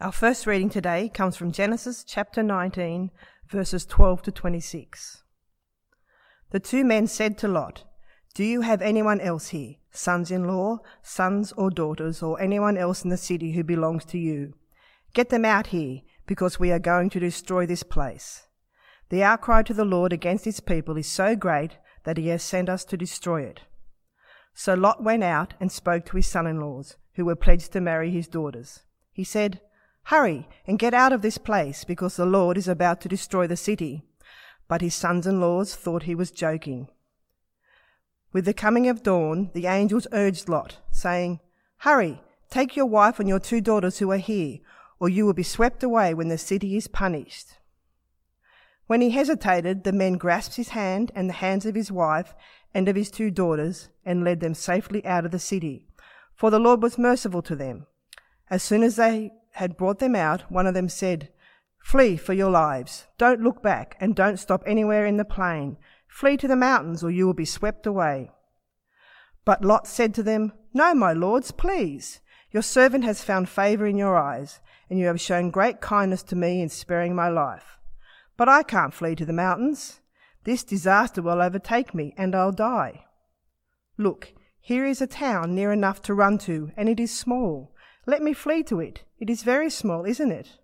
Our first reading today comes from Genesis chapter 19, verses 12 to 26. The two men said to Lot, Do you have anyone else here, sons in law, sons or daughters, or anyone else in the city who belongs to you? Get them out here, because we are going to destroy this place. The outcry to the Lord against his people is so great that he has sent us to destroy it. So Lot went out and spoke to his son in laws, who were pledged to marry his daughters. He said, Hurry and get out of this place, because the Lord is about to destroy the city. But his sons in laws thought he was joking. With the coming of dawn, the angels urged Lot, saying, Hurry, take your wife and your two daughters who are here, or you will be swept away when the city is punished. When he hesitated, the men grasped his hand and the hands of his wife and of his two daughters and led them safely out of the city, for the Lord was merciful to them. As soon as they had brought them out, one of them said, Flee for your lives. Don't look back and don't stop anywhere in the plain. Flee to the mountains or you will be swept away. But Lot said to them, No, my lords, please. Your servant has found favor in your eyes, and you have shown great kindness to me in sparing my life. But I can't flee to the mountains. This disaster will overtake me, and I'll die. Look, here is a town near enough to run to, and it is small. Let me flee to it. It is very small, isn't it?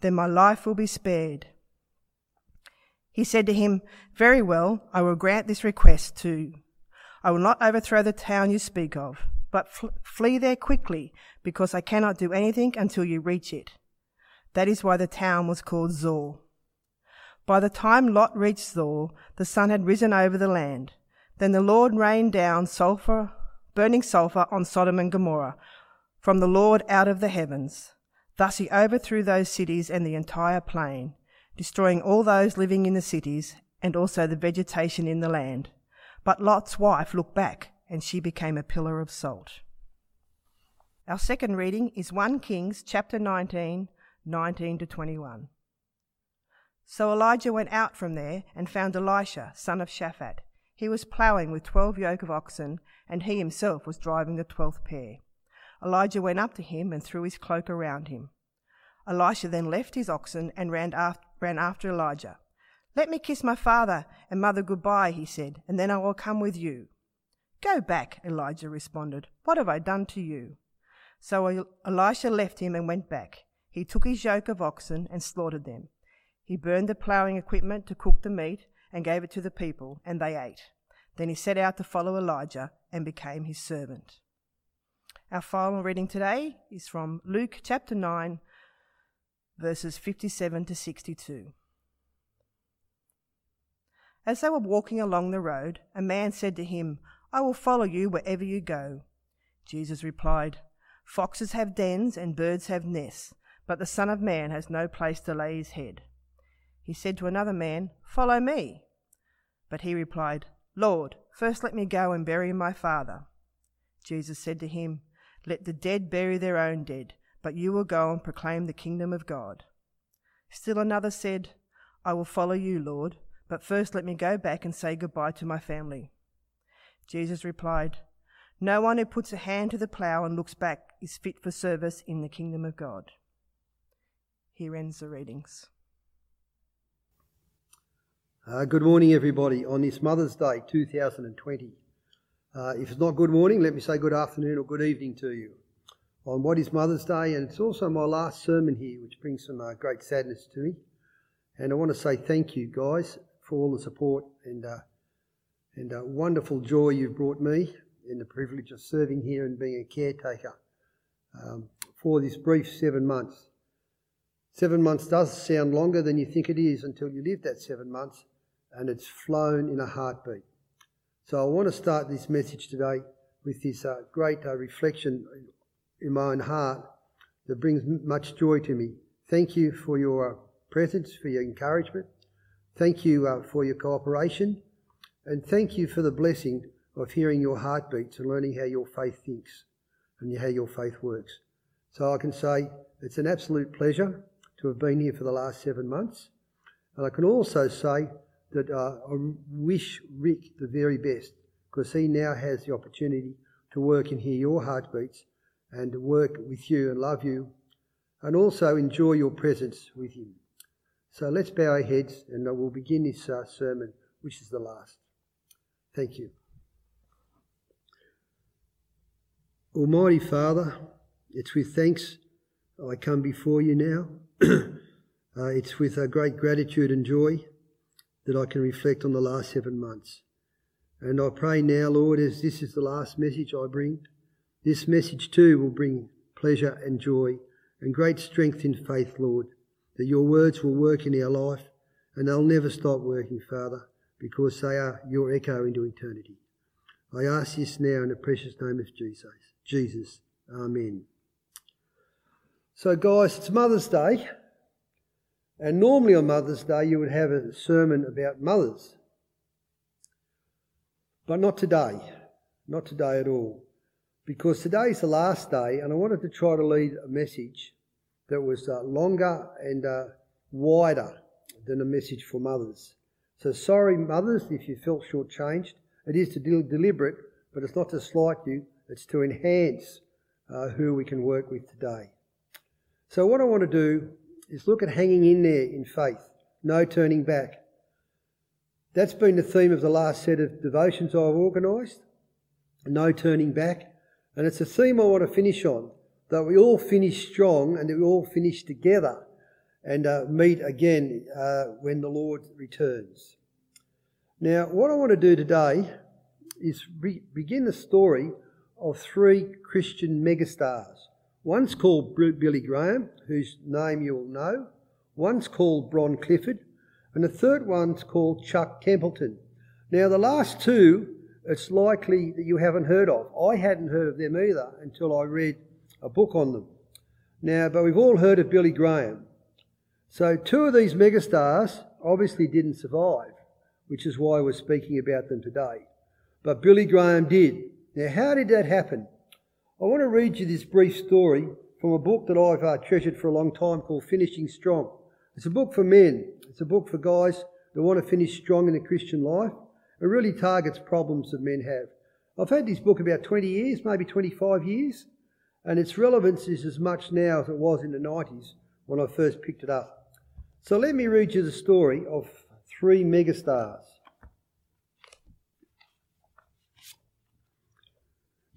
Then my life will be spared. He said to him, Very well, I will grant this request too. I will not overthrow the town you speak of, but fl- flee there quickly, because I cannot do anything until you reach it. That is why the town was called Zoar. By the time Lot reached Zoar, the sun had risen over the land. Then the Lord rained down sulfur, burning sulfur on Sodom and Gomorrah from the Lord out of the heavens. Thus he overthrew those cities and the entire plain, destroying all those living in the cities and also the vegetation in the land. But Lot's wife looked back, and she became a pillar of salt. Our second reading is 1 Kings chapter 19, 19 to 21. So Elijah went out from there and found Elisha, son of Shaphat. He was ploughing with twelve yoke of oxen, and he himself was driving the twelfth pair. Elijah went up to him and threw his cloak around him. Elisha then left his oxen and ran after, ran after Elijah. Let me kiss my father and mother goodbye, he said, and then I will come with you. Go back, Elijah responded. What have I done to you? So Elisha left him and went back. He took his yoke of oxen and slaughtered them. He burned the ploughing equipment to cook the meat and gave it to the people, and they ate. Then he set out to follow Elijah and became his servant. Our final reading today is from Luke chapter 9, verses 57 to 62. As they were walking along the road, a man said to him, I will follow you wherever you go. Jesus replied, Foxes have dens and birds have nests, but the Son of Man has no place to lay his head. He said to another man, Follow me. But he replied, Lord, first let me go and bury my father. Jesus said to him, let the dead bury their own dead, but you will go and proclaim the kingdom of God. Still another said, I will follow you, Lord, but first let me go back and say goodbye to my family. Jesus replied, No one who puts a hand to the plough and looks back is fit for service in the kingdom of God. Here ends the readings. Uh, good morning, everybody, on this Mother's Day 2020. Uh, if it's not good morning, let me say good afternoon or good evening to you on what is Mother's Day, and it's also my last sermon here, which brings some uh, great sadness to me. And I want to say thank you, guys, for all the support and uh, and uh, wonderful joy you've brought me in the privilege of serving here and being a caretaker um, for this brief seven months. Seven months does sound longer than you think it is until you live that seven months, and it's flown in a heartbeat. So I want to start this message today with this uh, great uh, reflection in my own heart that brings much joy to me. Thank you for your uh, presence, for your encouragement. Thank you uh, for your cooperation. And thank you for the blessing of hearing your heartbeats and learning how your faith thinks and how your faith works. So I can say it's an absolute pleasure to have been here for the last seven months. And I can also say that uh, I wish Rick the very best because he now has the opportunity to work and hear your heartbeats and to work with you and love you and also enjoy your presence with Him. So let's bow our heads and we'll begin this uh, sermon, which is the last. Thank you. Almighty Father, it's with thanks I come before you now. uh, it's with a great gratitude and joy that I can reflect on the last seven months. And I pray now, Lord, as this is the last message I bring, this message too will bring pleasure and joy and great strength in faith, Lord, that your words will work in our life and they'll never stop working, Father, because they are your echo into eternity. I ask this now in the precious name of Jesus. Jesus. Amen. So, guys, it's Mother's Day. And normally on Mother's Day, you would have a sermon about mothers. But not today. Not today at all. Because today is the last day, and I wanted to try to lead a message that was uh, longer and uh, wider than a message for mothers. So, sorry, mothers, if you felt shortchanged. It is to del- deliberate, but it's not to slight you, it's to enhance uh, who we can work with today. So, what I want to do is look at hanging in there in faith, no turning back. That's been the theme of the last set of devotions I've organised, no turning back. And it's a theme I want to finish on, that we all finish strong and that we all finish together and uh, meet again uh, when the Lord returns. Now, what I want to do today is re- begin the story of three Christian megastars. One's called Billy Graham, whose name you will know. One's called Bron Clifford, and the third one's called Chuck Templeton. Now, the last two, it's likely that you haven't heard of. I hadn't heard of them either until I read a book on them. Now, but we've all heard of Billy Graham. So, two of these megastars obviously didn't survive, which is why we're speaking about them today. But Billy Graham did. Now, how did that happen? I want to read you this brief story from a book that I've uh, treasured for a long time called Finishing Strong. It's a book for men. It's a book for guys that want to finish strong in the Christian life. It really targets problems that men have. I've had this book about 20 years, maybe 25 years, and its relevance is as much now as it was in the 90s when I first picked it up. So let me read you the story of three megastars.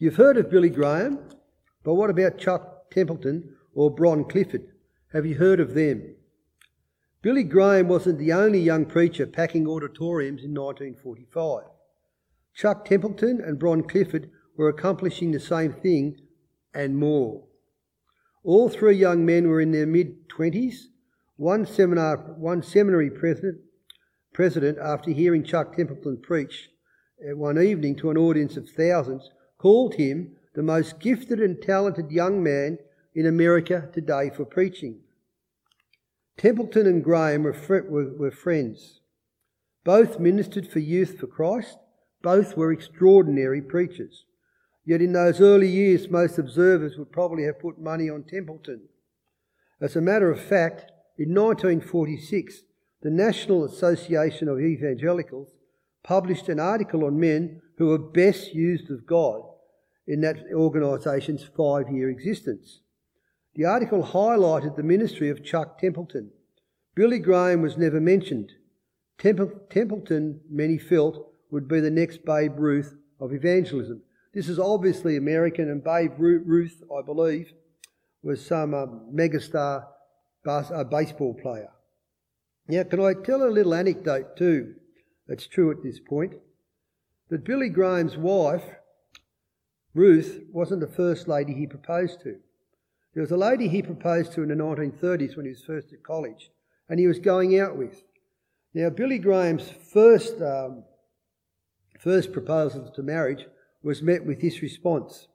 You've heard of Billy Graham, but what about Chuck Templeton or Bron Clifford? Have you heard of them? Billy Graham wasn't the only young preacher packing auditoriums in 1945. Chuck Templeton and Bron Clifford were accomplishing the same thing and more. All three young men were in their mid 20s. One, seminar, one seminary president, president, after hearing Chuck Templeton preach eh, one evening to an audience of thousands, called him the most gifted and talented young man in America today for preaching. Templeton and Graham were, fr- were, were friends. Both ministered for Youth for Christ. Both were extraordinary preachers. Yet in those early years, most observers would probably have put money on Templeton. As a matter of fact, in 1946, the National Association of Evangelicals published an article on men who were best used of God in that organisation's five year existence. The article highlighted the ministry of Chuck Templeton. Billy Graham was never mentioned. Templeton, many felt, would be the next Babe Ruth of evangelism. This is obviously American, and Babe Ruth, I believe, was some uh, megastar bas- uh, baseball player. Now, can I tell a little anecdote too that's true at this point? That Billy Graham's wife Ruth wasn't the first lady he proposed to. There was a lady he proposed to in the 1930s when he was first at college, and he was going out with. Now, Billy Graham's first, um, first proposal to marriage was met with this response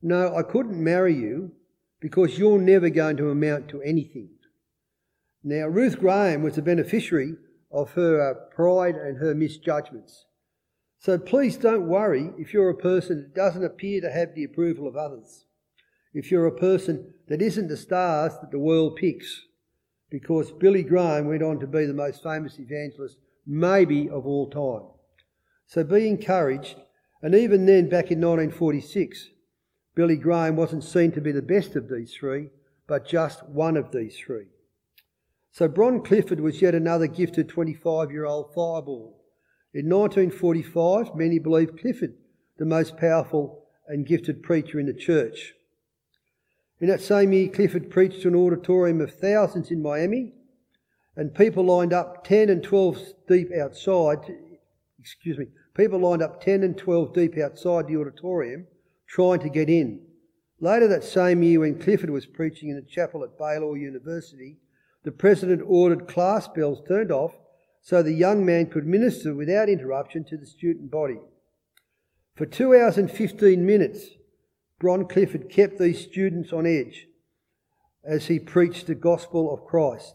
No, I couldn't marry you because you're never going to amount to anything. Now, Ruth Graham was the beneficiary of her uh, pride and her misjudgments. So please don't worry if you're a person that doesn't appear to have the approval of others. If you're a person that isn't the stars that the world picks. Because Billy Graham went on to be the most famous evangelist, maybe of all time. So be encouraged. And even then, back in 1946, Billy Graham wasn't seen to be the best of these three, but just one of these three. So Bron Clifford was yet another gifted 25 year old fireball. In 1945, many believed Clifford the most powerful and gifted preacher in the church. In that same year, Clifford preached to an auditorium of thousands in Miami, and people lined up 10 and 12 deep outside. Excuse me, people lined up 10 and 12 deep outside the auditorium trying to get in. Later that same year, when Clifford was preaching in a chapel at Baylor University, the president ordered class bells turned off so the young man could minister without interruption to the student body. For two hours and 15 minutes, Bron Clifford kept these students on edge as he preached the gospel of Christ.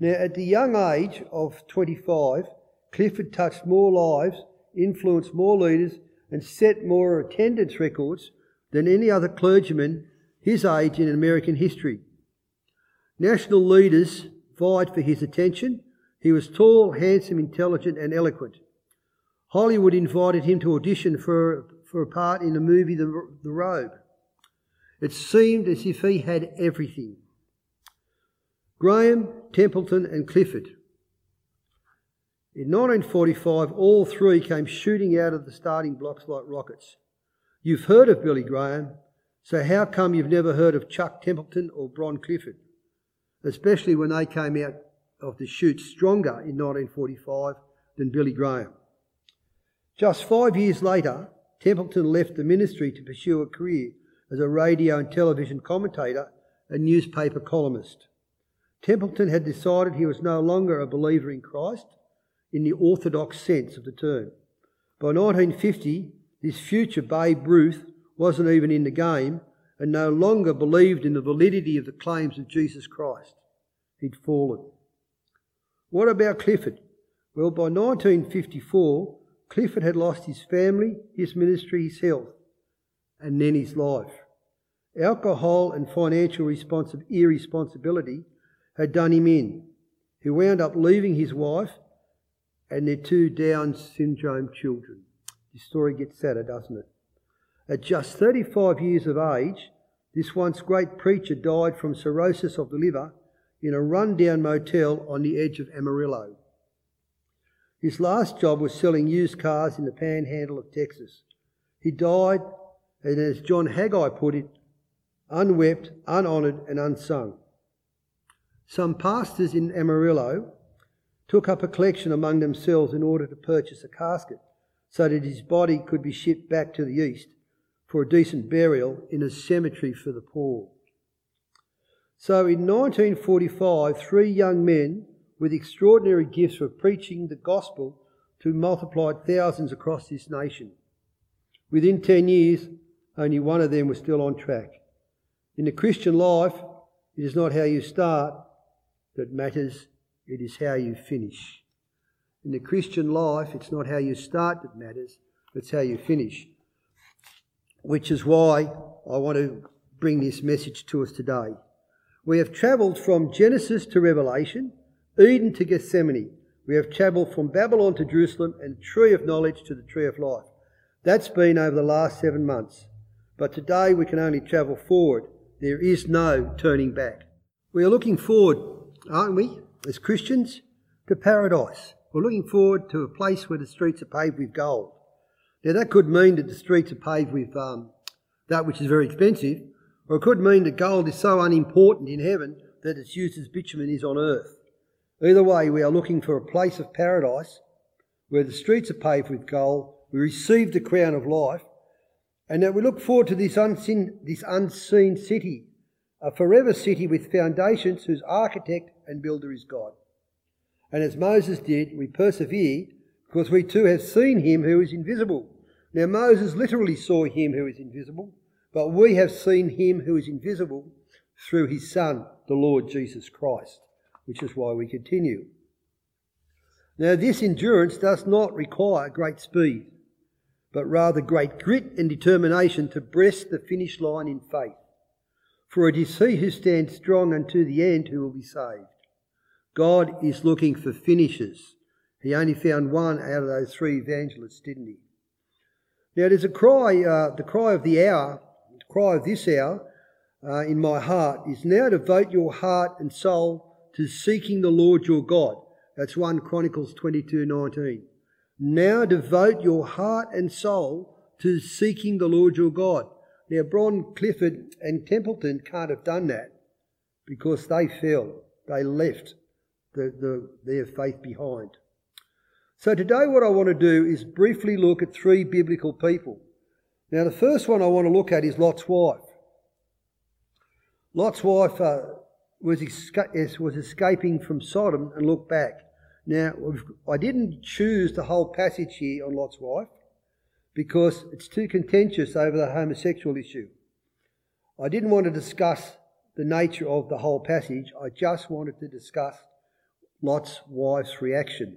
Now, at the young age of 25, Clifford touched more lives, influenced more leaders, and set more attendance records than any other clergyman his age in American history. National leaders vied for his attention. He was tall, handsome, intelligent, and eloquent. Hollywood invited him to audition for, for a part in the movie the, the Robe. It seemed as if he had everything. Graham, Templeton, and Clifford. In 1945, all three came shooting out of the starting blocks like rockets. You've heard of Billy Graham, so how come you've never heard of Chuck Templeton or Bron Clifford? Especially when they came out of the chute stronger in 1945 than Billy Graham. Just five years later, Templeton left the ministry to pursue a career as a radio and television commentator and newspaper columnist. Templeton had decided he was no longer a believer in Christ in the orthodox sense of the term. By 1950, this future Babe Ruth wasn't even in the game and no longer believed in the validity of the claims of Jesus Christ. He'd fallen. What about Clifford? Well, by 1954, Clifford had lost his family, his ministry, his health, and then his life. Alcohol and financial responsi- irresponsibility had done him in. He wound up leaving his wife and their two Down syndrome children. The story gets sadder, doesn't it? At just 35 years of age, this once great preacher died from cirrhosis of the liver in a rundown motel on the edge of Amarillo. His last job was selling used cars in the panhandle of Texas. He died, and as John Haggai put it, unwept, unhonoured, and unsung. Some pastors in Amarillo took up a collection among themselves in order to purchase a casket so that his body could be shipped back to the east for a decent burial in a cemetery for the poor. So in 1945, three young men with extraordinary gifts for preaching the gospel to multiplied thousands across this nation. Within 10 years, only one of them was still on track. In the Christian life, it is not how you start that matters, it is how you finish. In the Christian life, it's not how you start that matters, it's how you finish. Which is why I want to bring this message to us today. We have travelled from Genesis to Revelation, Eden to Gethsemane. We have travelled from Babylon to Jerusalem and the tree of knowledge to the tree of life. That's been over the last seven months. But today we can only travel forward. There is no turning back. We are looking forward, aren't we, as Christians, to paradise. We're looking forward to a place where the streets are paved with gold. Now that could mean that the streets are paved with um, that which is very expensive, or it could mean that gold is so unimportant in heaven that its use as bitumen is on earth. Either way, we are looking for a place of paradise where the streets are paved with gold, we receive the crown of life, and that we look forward to this unseen, this unseen city, a forever city with foundations whose architect and builder is God. And as Moses did, we persevere because we too have seen him who is invisible. Now, Moses literally saw him who is invisible, but we have seen him who is invisible through his Son, the Lord Jesus Christ which is why we continue. Now, this endurance does not require great speed, but rather great grit and determination to breast the finish line in faith. For it is he who stands strong unto the end who will be saved. God is looking for finishers. He only found one out of those three evangelists, didn't he? Now, there's a cry, uh, the cry of the hour, cry of this hour, uh, in my heart is now devote your heart and soul to seeking the Lord your God. That's 1 Chronicles 22 19. Now devote your heart and soul to seeking the Lord your God. Now, Bron, Clifford, and Templeton can't have done that because they fell. They left the, the, their faith behind. So, today, what I want to do is briefly look at three biblical people. Now, the first one I want to look at is Lot's wife. Lot's wife uh, was, esca- was escaping from Sodom and looked back. Now, I didn't choose the whole passage here on Lot's wife because it's too contentious over the homosexual issue. I didn't want to discuss the nature of the whole passage, I just wanted to discuss Lot's wife's reaction.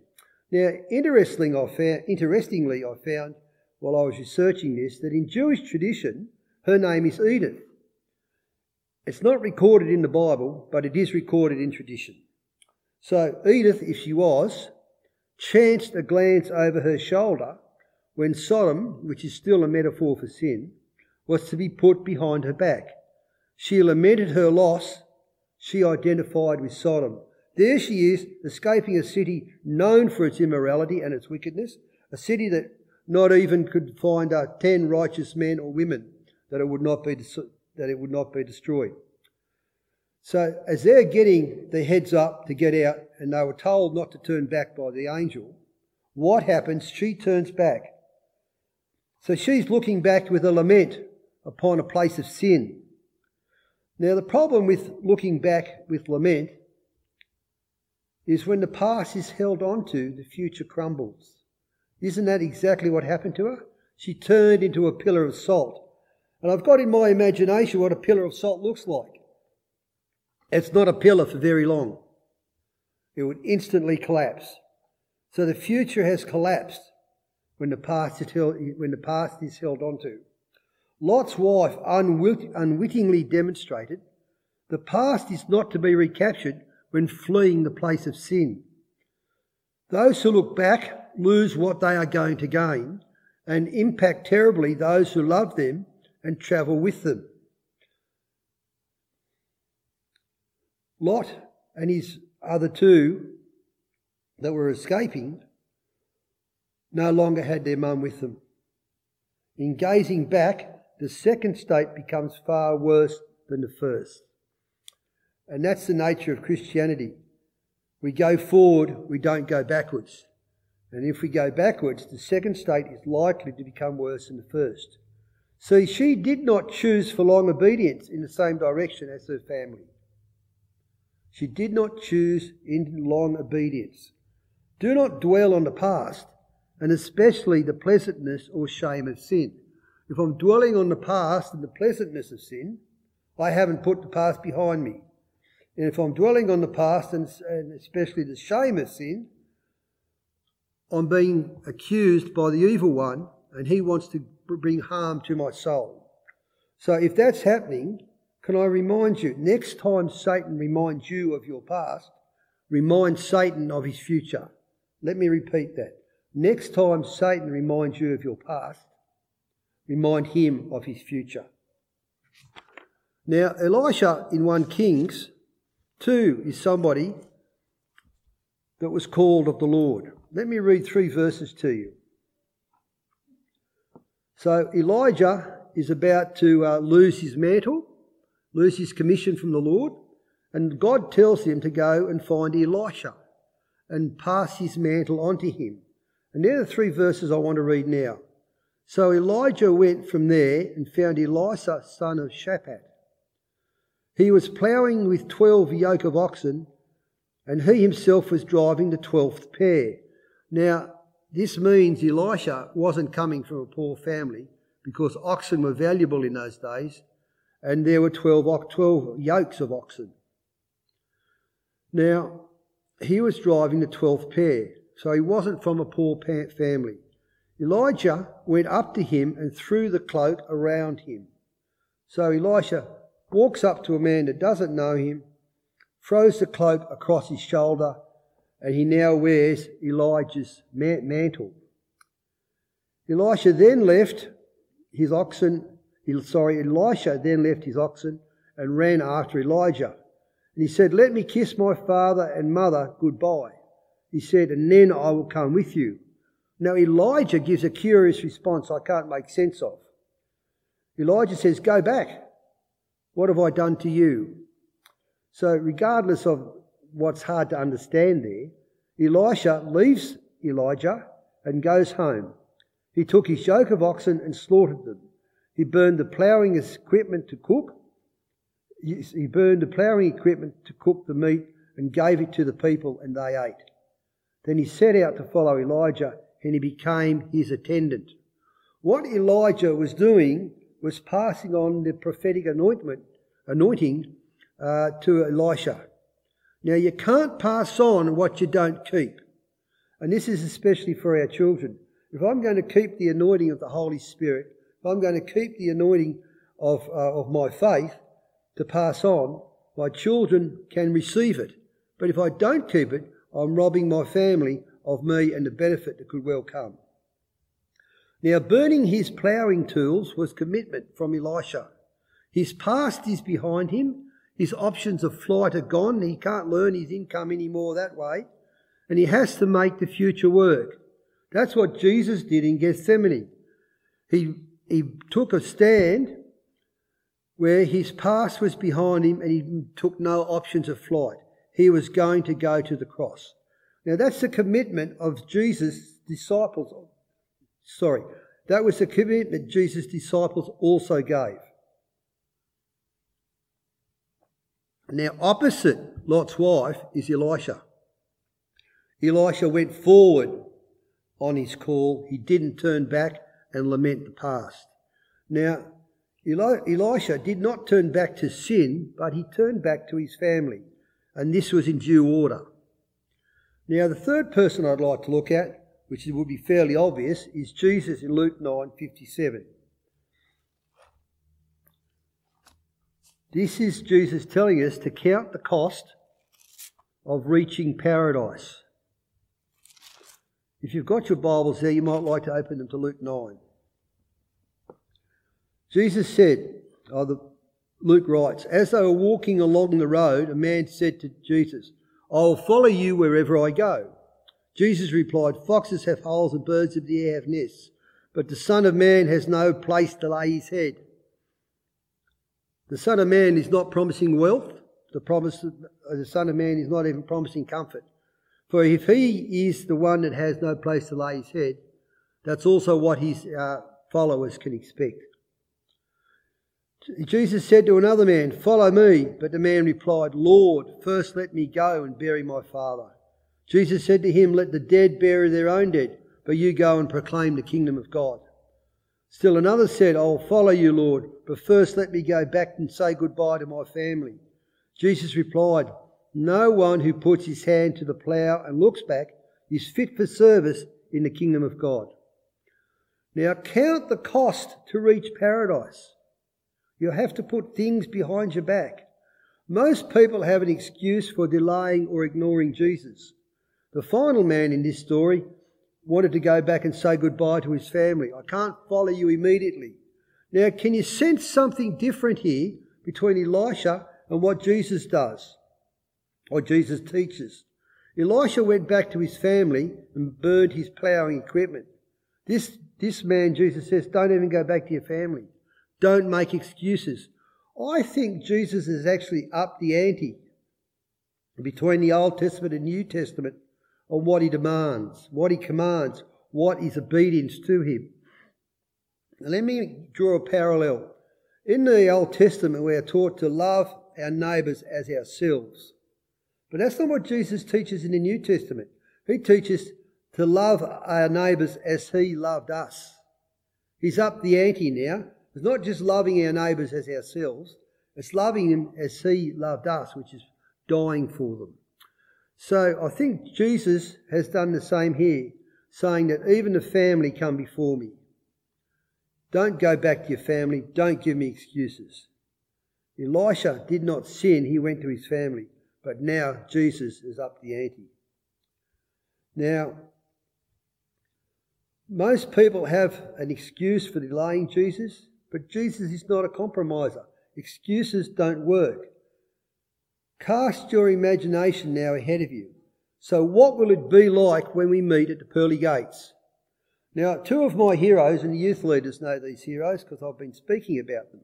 Now, interestingly, I found, interestingly, I found while I was researching this that in Jewish tradition, her name is Edith. It's not recorded in the Bible, but it is recorded in tradition. So, Edith, if she was, chanced a glance over her shoulder when Sodom, which is still a metaphor for sin, was to be put behind her back. She lamented her loss. She identified with Sodom. There she is, escaping a city known for its immorality and its wickedness, a city that not even could find uh, ten righteous men or women that it would not be that it would not be destroyed. So as they're getting their heads up to get out, and they were told not to turn back by the angel, what happens? She turns back. So she's looking back with a lament upon a place of sin. Now, the problem with looking back with lament is when the past is held onto, the future crumbles. Isn't that exactly what happened to her? She turned into a pillar of salt. And I've got in my imagination what a pillar of salt looks like. It's not a pillar for very long. It would instantly collapse. So the future has collapsed when the past is held, when the past is held onto. Lot's wife unwit- unwittingly demonstrated the past is not to be recaptured when fleeing the place of sin. Those who look back lose what they are going to gain and impact terribly those who love them and travel with them. Lot and his other two that were escaping no longer had their mum with them. In gazing back, the second state becomes far worse than the first. And that's the nature of Christianity. We go forward, we don't go backwards. And if we go backwards, the second state is likely to become worse than the first. See, she did not choose for long obedience in the same direction as her family. She did not choose in long obedience. Do not dwell on the past, and especially the pleasantness or shame of sin. If I'm dwelling on the past and the pleasantness of sin, I haven't put the past behind me. And if I'm dwelling on the past and, especially the shame of sin, I'm being accused by the evil one and he wants to bring harm to my soul. So if that's happening, can I remind you, next time Satan reminds you of your past, remind Satan of his future. Let me repeat that. Next time Satan reminds you of your past, remind him of his future. Now, Elisha in 1 Kings 2 is somebody that was called of the Lord. Let me read three verses to you. So, Elijah is about to uh, lose his mantle, lose his commission from the Lord, and God tells him to go and find Elisha and pass his mantle on to him. And they're the three verses I want to read now. So Elijah went from there and found Elisha, son of Shaphat. He was ploughing with twelve yoke of oxen, and he himself was driving the twelfth pair. Now, this means Elisha wasn't coming from a poor family because oxen were valuable in those days, and there were 12, 12 yokes of oxen. Now, he was driving the twelfth pair, so he wasn't from a poor family. Elijah went up to him and threw the cloak around him. So Elisha walks up to a man that doesn't know him, throws the cloak across his shoulder, and he now wears Elijah's mantle. Elisha then left his oxen, sorry, Elisha then left his oxen and ran after Elijah. And he said, Let me kiss my father and mother goodbye. He said, And then I will come with you. Now Elijah gives a curious response I can't make sense of. Elijah says, Go back. What have I done to you? So, regardless of what's hard to understand there, Elisha leaves Elijah and goes home. He took his yoke of oxen and slaughtered them. He burned the ploughing equipment to cook. He burned the ploughing equipment to cook the meat and gave it to the people, and they ate. Then he set out to follow Elijah, and he became his attendant. What Elijah was doing was passing on the prophetic anointment, anointing uh, to Elisha. Now, you can't pass on what you don't keep. And this is especially for our children. If I'm going to keep the anointing of the Holy Spirit, if I'm going to keep the anointing of, uh, of my faith to pass on, my children can receive it. But if I don't keep it, I'm robbing my family of me and the benefit that could well come. Now, burning his ploughing tools was commitment from Elisha. His past is behind him. His options of flight are gone. He can't learn his income anymore that way. And he has to make the future work. That's what Jesus did in Gethsemane. He, he took a stand where his past was behind him and he took no options of flight. He was going to go to the cross. Now that's the commitment of Jesus' disciples Sorry, that was the commitment Jesus' disciples also gave. Now, opposite Lot's wife is Elisha. Elisha went forward on his call. He didn't turn back and lament the past. Now, Elisha did not turn back to sin, but he turned back to his family, and this was in due order. Now, the third person I'd like to look at which would be fairly obvious, is Jesus in Luke 9:57. This is Jesus telling us to count the cost of reaching paradise. If you've got your Bibles there, you might like to open them to Luke 9. Jesus said, oh, the, Luke writes, as they were walking along the road, a man said to Jesus, I will follow you wherever I go. Jesus replied, Foxes have holes and birds of the air have nests, but the Son of Man has no place to lay his head. The Son of Man is not promising wealth. The, promise, the Son of Man is not even promising comfort. For if he is the one that has no place to lay his head, that's also what his uh, followers can expect. Jesus said to another man, Follow me. But the man replied, Lord, first let me go and bury my father. Jesus said to him, Let the dead bury their own dead, but you go and proclaim the kingdom of God. Still another said, I will follow you, Lord, but first let me go back and say goodbye to my family. Jesus replied, No one who puts his hand to the plough and looks back is fit for service in the kingdom of God. Now count the cost to reach paradise. You have to put things behind your back. Most people have an excuse for delaying or ignoring Jesus. The final man in this story wanted to go back and say goodbye to his family. I can't follow you immediately. Now, can you sense something different here between Elisha and what Jesus does, or Jesus teaches? Elisha went back to his family and burned his ploughing equipment. This, this man, Jesus says, don't even go back to your family. Don't make excuses. I think Jesus has actually upped the ante between the Old Testament and New Testament on what he demands, what he commands, what is obedience to him. Now, let me draw a parallel. In the Old Testament, we are taught to love our neighbours as ourselves. But that's not what Jesus teaches in the New Testament. He teaches to love our neighbours as he loved us. He's up the ante now. It's not just loving our neighbours as ourselves, it's loving them as he loved us, which is dying for them. So I think Jesus has done the same here, saying that even the family come before me. Don't go back to your family. Don't give me excuses. Elisha did not sin. He went to his family. But now Jesus is up the ante. Now, most people have an excuse for delaying Jesus, but Jesus is not a compromiser. Excuses don't work. Cast your imagination now ahead of you. So, what will it be like when we meet at the pearly gates? Now, two of my heroes and the youth leaders know these heroes because I've been speaking about them.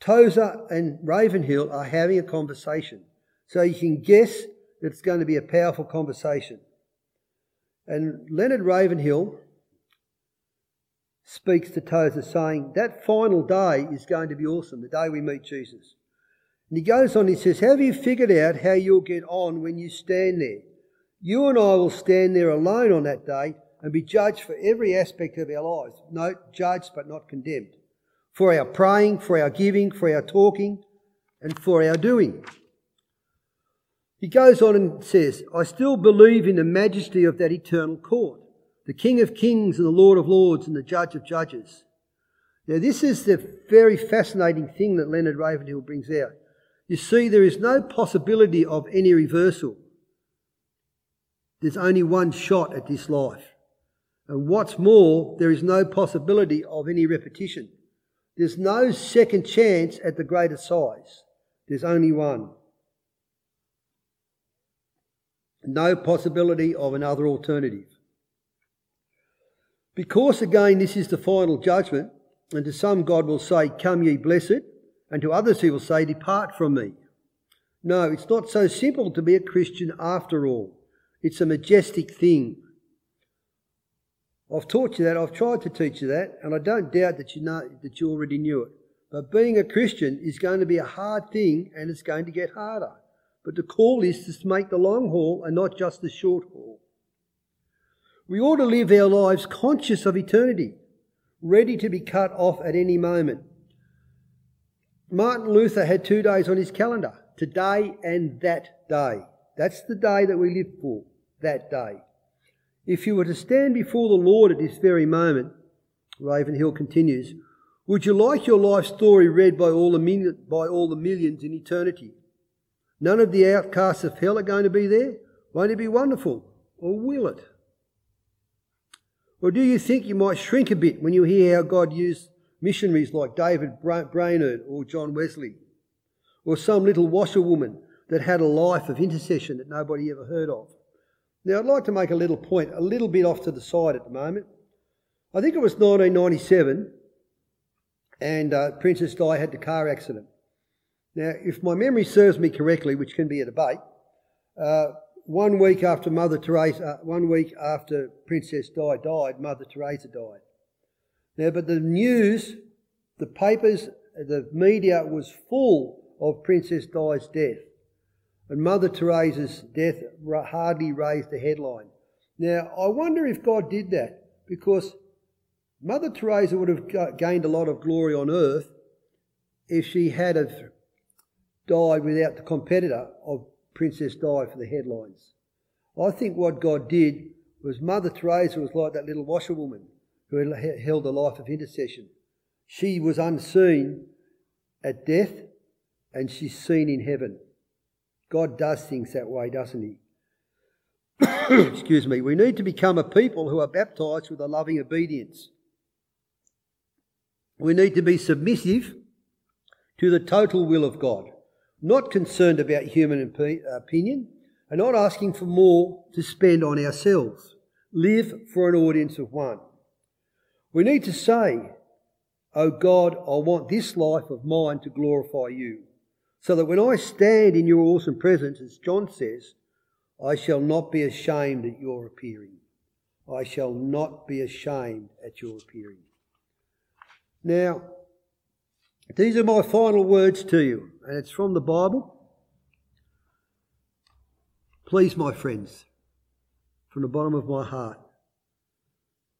Tozer and Ravenhill are having a conversation. So you can guess that it's going to be a powerful conversation. And Leonard Ravenhill speaks to Tozer saying, That final day is going to be awesome, the day we meet Jesus. And he goes on, he says, Have you figured out how you'll get on when you stand there? You and I will stand there alone on that day and be judged for every aspect of our lives. Note, judged but not condemned. For our praying, for our giving, for our talking, and for our doing. He goes on and says, I still believe in the majesty of that eternal court the King of Kings and the Lord of Lords and the Judge of Judges. Now, this is the very fascinating thing that Leonard Ravenhill brings out. You see, there is no possibility of any reversal. There's only one shot at this life. And what's more, there is no possibility of any repetition. There's no second chance at the great assize. There's only one. No possibility of another alternative. Because again, this is the final judgment, and to some God will say, Come ye blessed, and to others he will say, Depart from me. No, it's not so simple to be a Christian after all. It's a majestic thing. I've taught you that, I've tried to teach you that, and I don't doubt that you know that you already knew it. But being a Christian is going to be a hard thing and it's going to get harder. But the call is to make the long haul and not just the short haul. We ought to live our lives conscious of eternity, ready to be cut off at any moment. Martin Luther had two days on his calendar today and that day. That's the day that we live for, that day. If you were to stand before the Lord at this very moment, Ravenhill continues, would you like your life story read by all, the by all the millions in eternity? None of the outcasts of hell are going to be there? Won't it be wonderful? Or will it? Or do you think you might shrink a bit when you hear how God used missionaries like David Brainerd or John Wesley? Or some little washerwoman that had a life of intercession that nobody ever heard of? Now, I'd like to make a little point, a little bit off to the side at the moment. I think it was 1997, and uh, Princess Di had the car accident. Now, if my memory serves me correctly, which can be a debate, uh, one week after Mother Teresa, one week after Princess Di died, Mother Teresa died. Now, but the news, the papers, the media was full of Princess Di's death. And Mother Teresa's death hardly raised a headline. Now, I wonder if God did that because Mother Teresa would have gained a lot of glory on earth if she had have died without the competitor of Princess Di for the headlines. I think what God did was Mother Teresa was like that little washerwoman who held a life of intercession. She was unseen at death and she's seen in heaven. God does things that way, doesn't He? Excuse me. We need to become a people who are baptized with a loving obedience. We need to be submissive to the total will of God not concerned about human uh, opinion, and not asking for more to spend on ourselves. Live for an audience of one. We need to say, Oh God, I want this life of mine to glorify you, so that when I stand in your awesome presence, as John says, I shall not be ashamed at your appearing. I shall not be ashamed at your appearing. Now, these are my final words to you, and it's from the Bible. Please, my friends, from the bottom of my heart,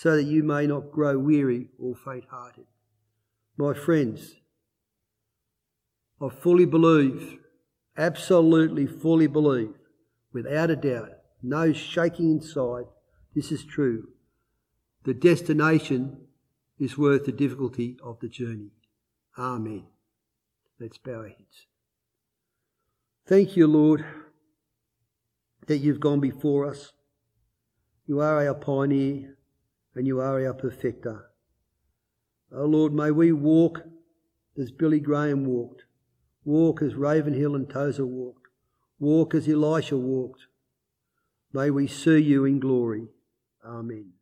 so that you may not grow weary or faint hearted. My friends, I fully believe absolutely, fully believe, without a doubt, no shaking inside, this is true. The destination is worth the difficulty of the journey. Amen. Let's bow our heads. Thank you, Lord, that you've gone before us. You are our pioneer and you are our perfecter. Oh Lord, may we walk as Billy Graham walked, walk as Ravenhill and Tozer walked, walk as Elisha walked. May we see you in glory. Amen.